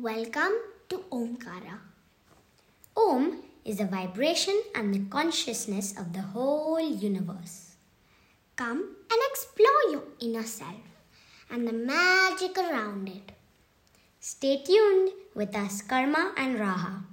Welcome to Omkara. Om is the vibration and the consciousness of the whole universe. Come and explore your inner self and the magic around it. Stay tuned with us, Karma and Raha.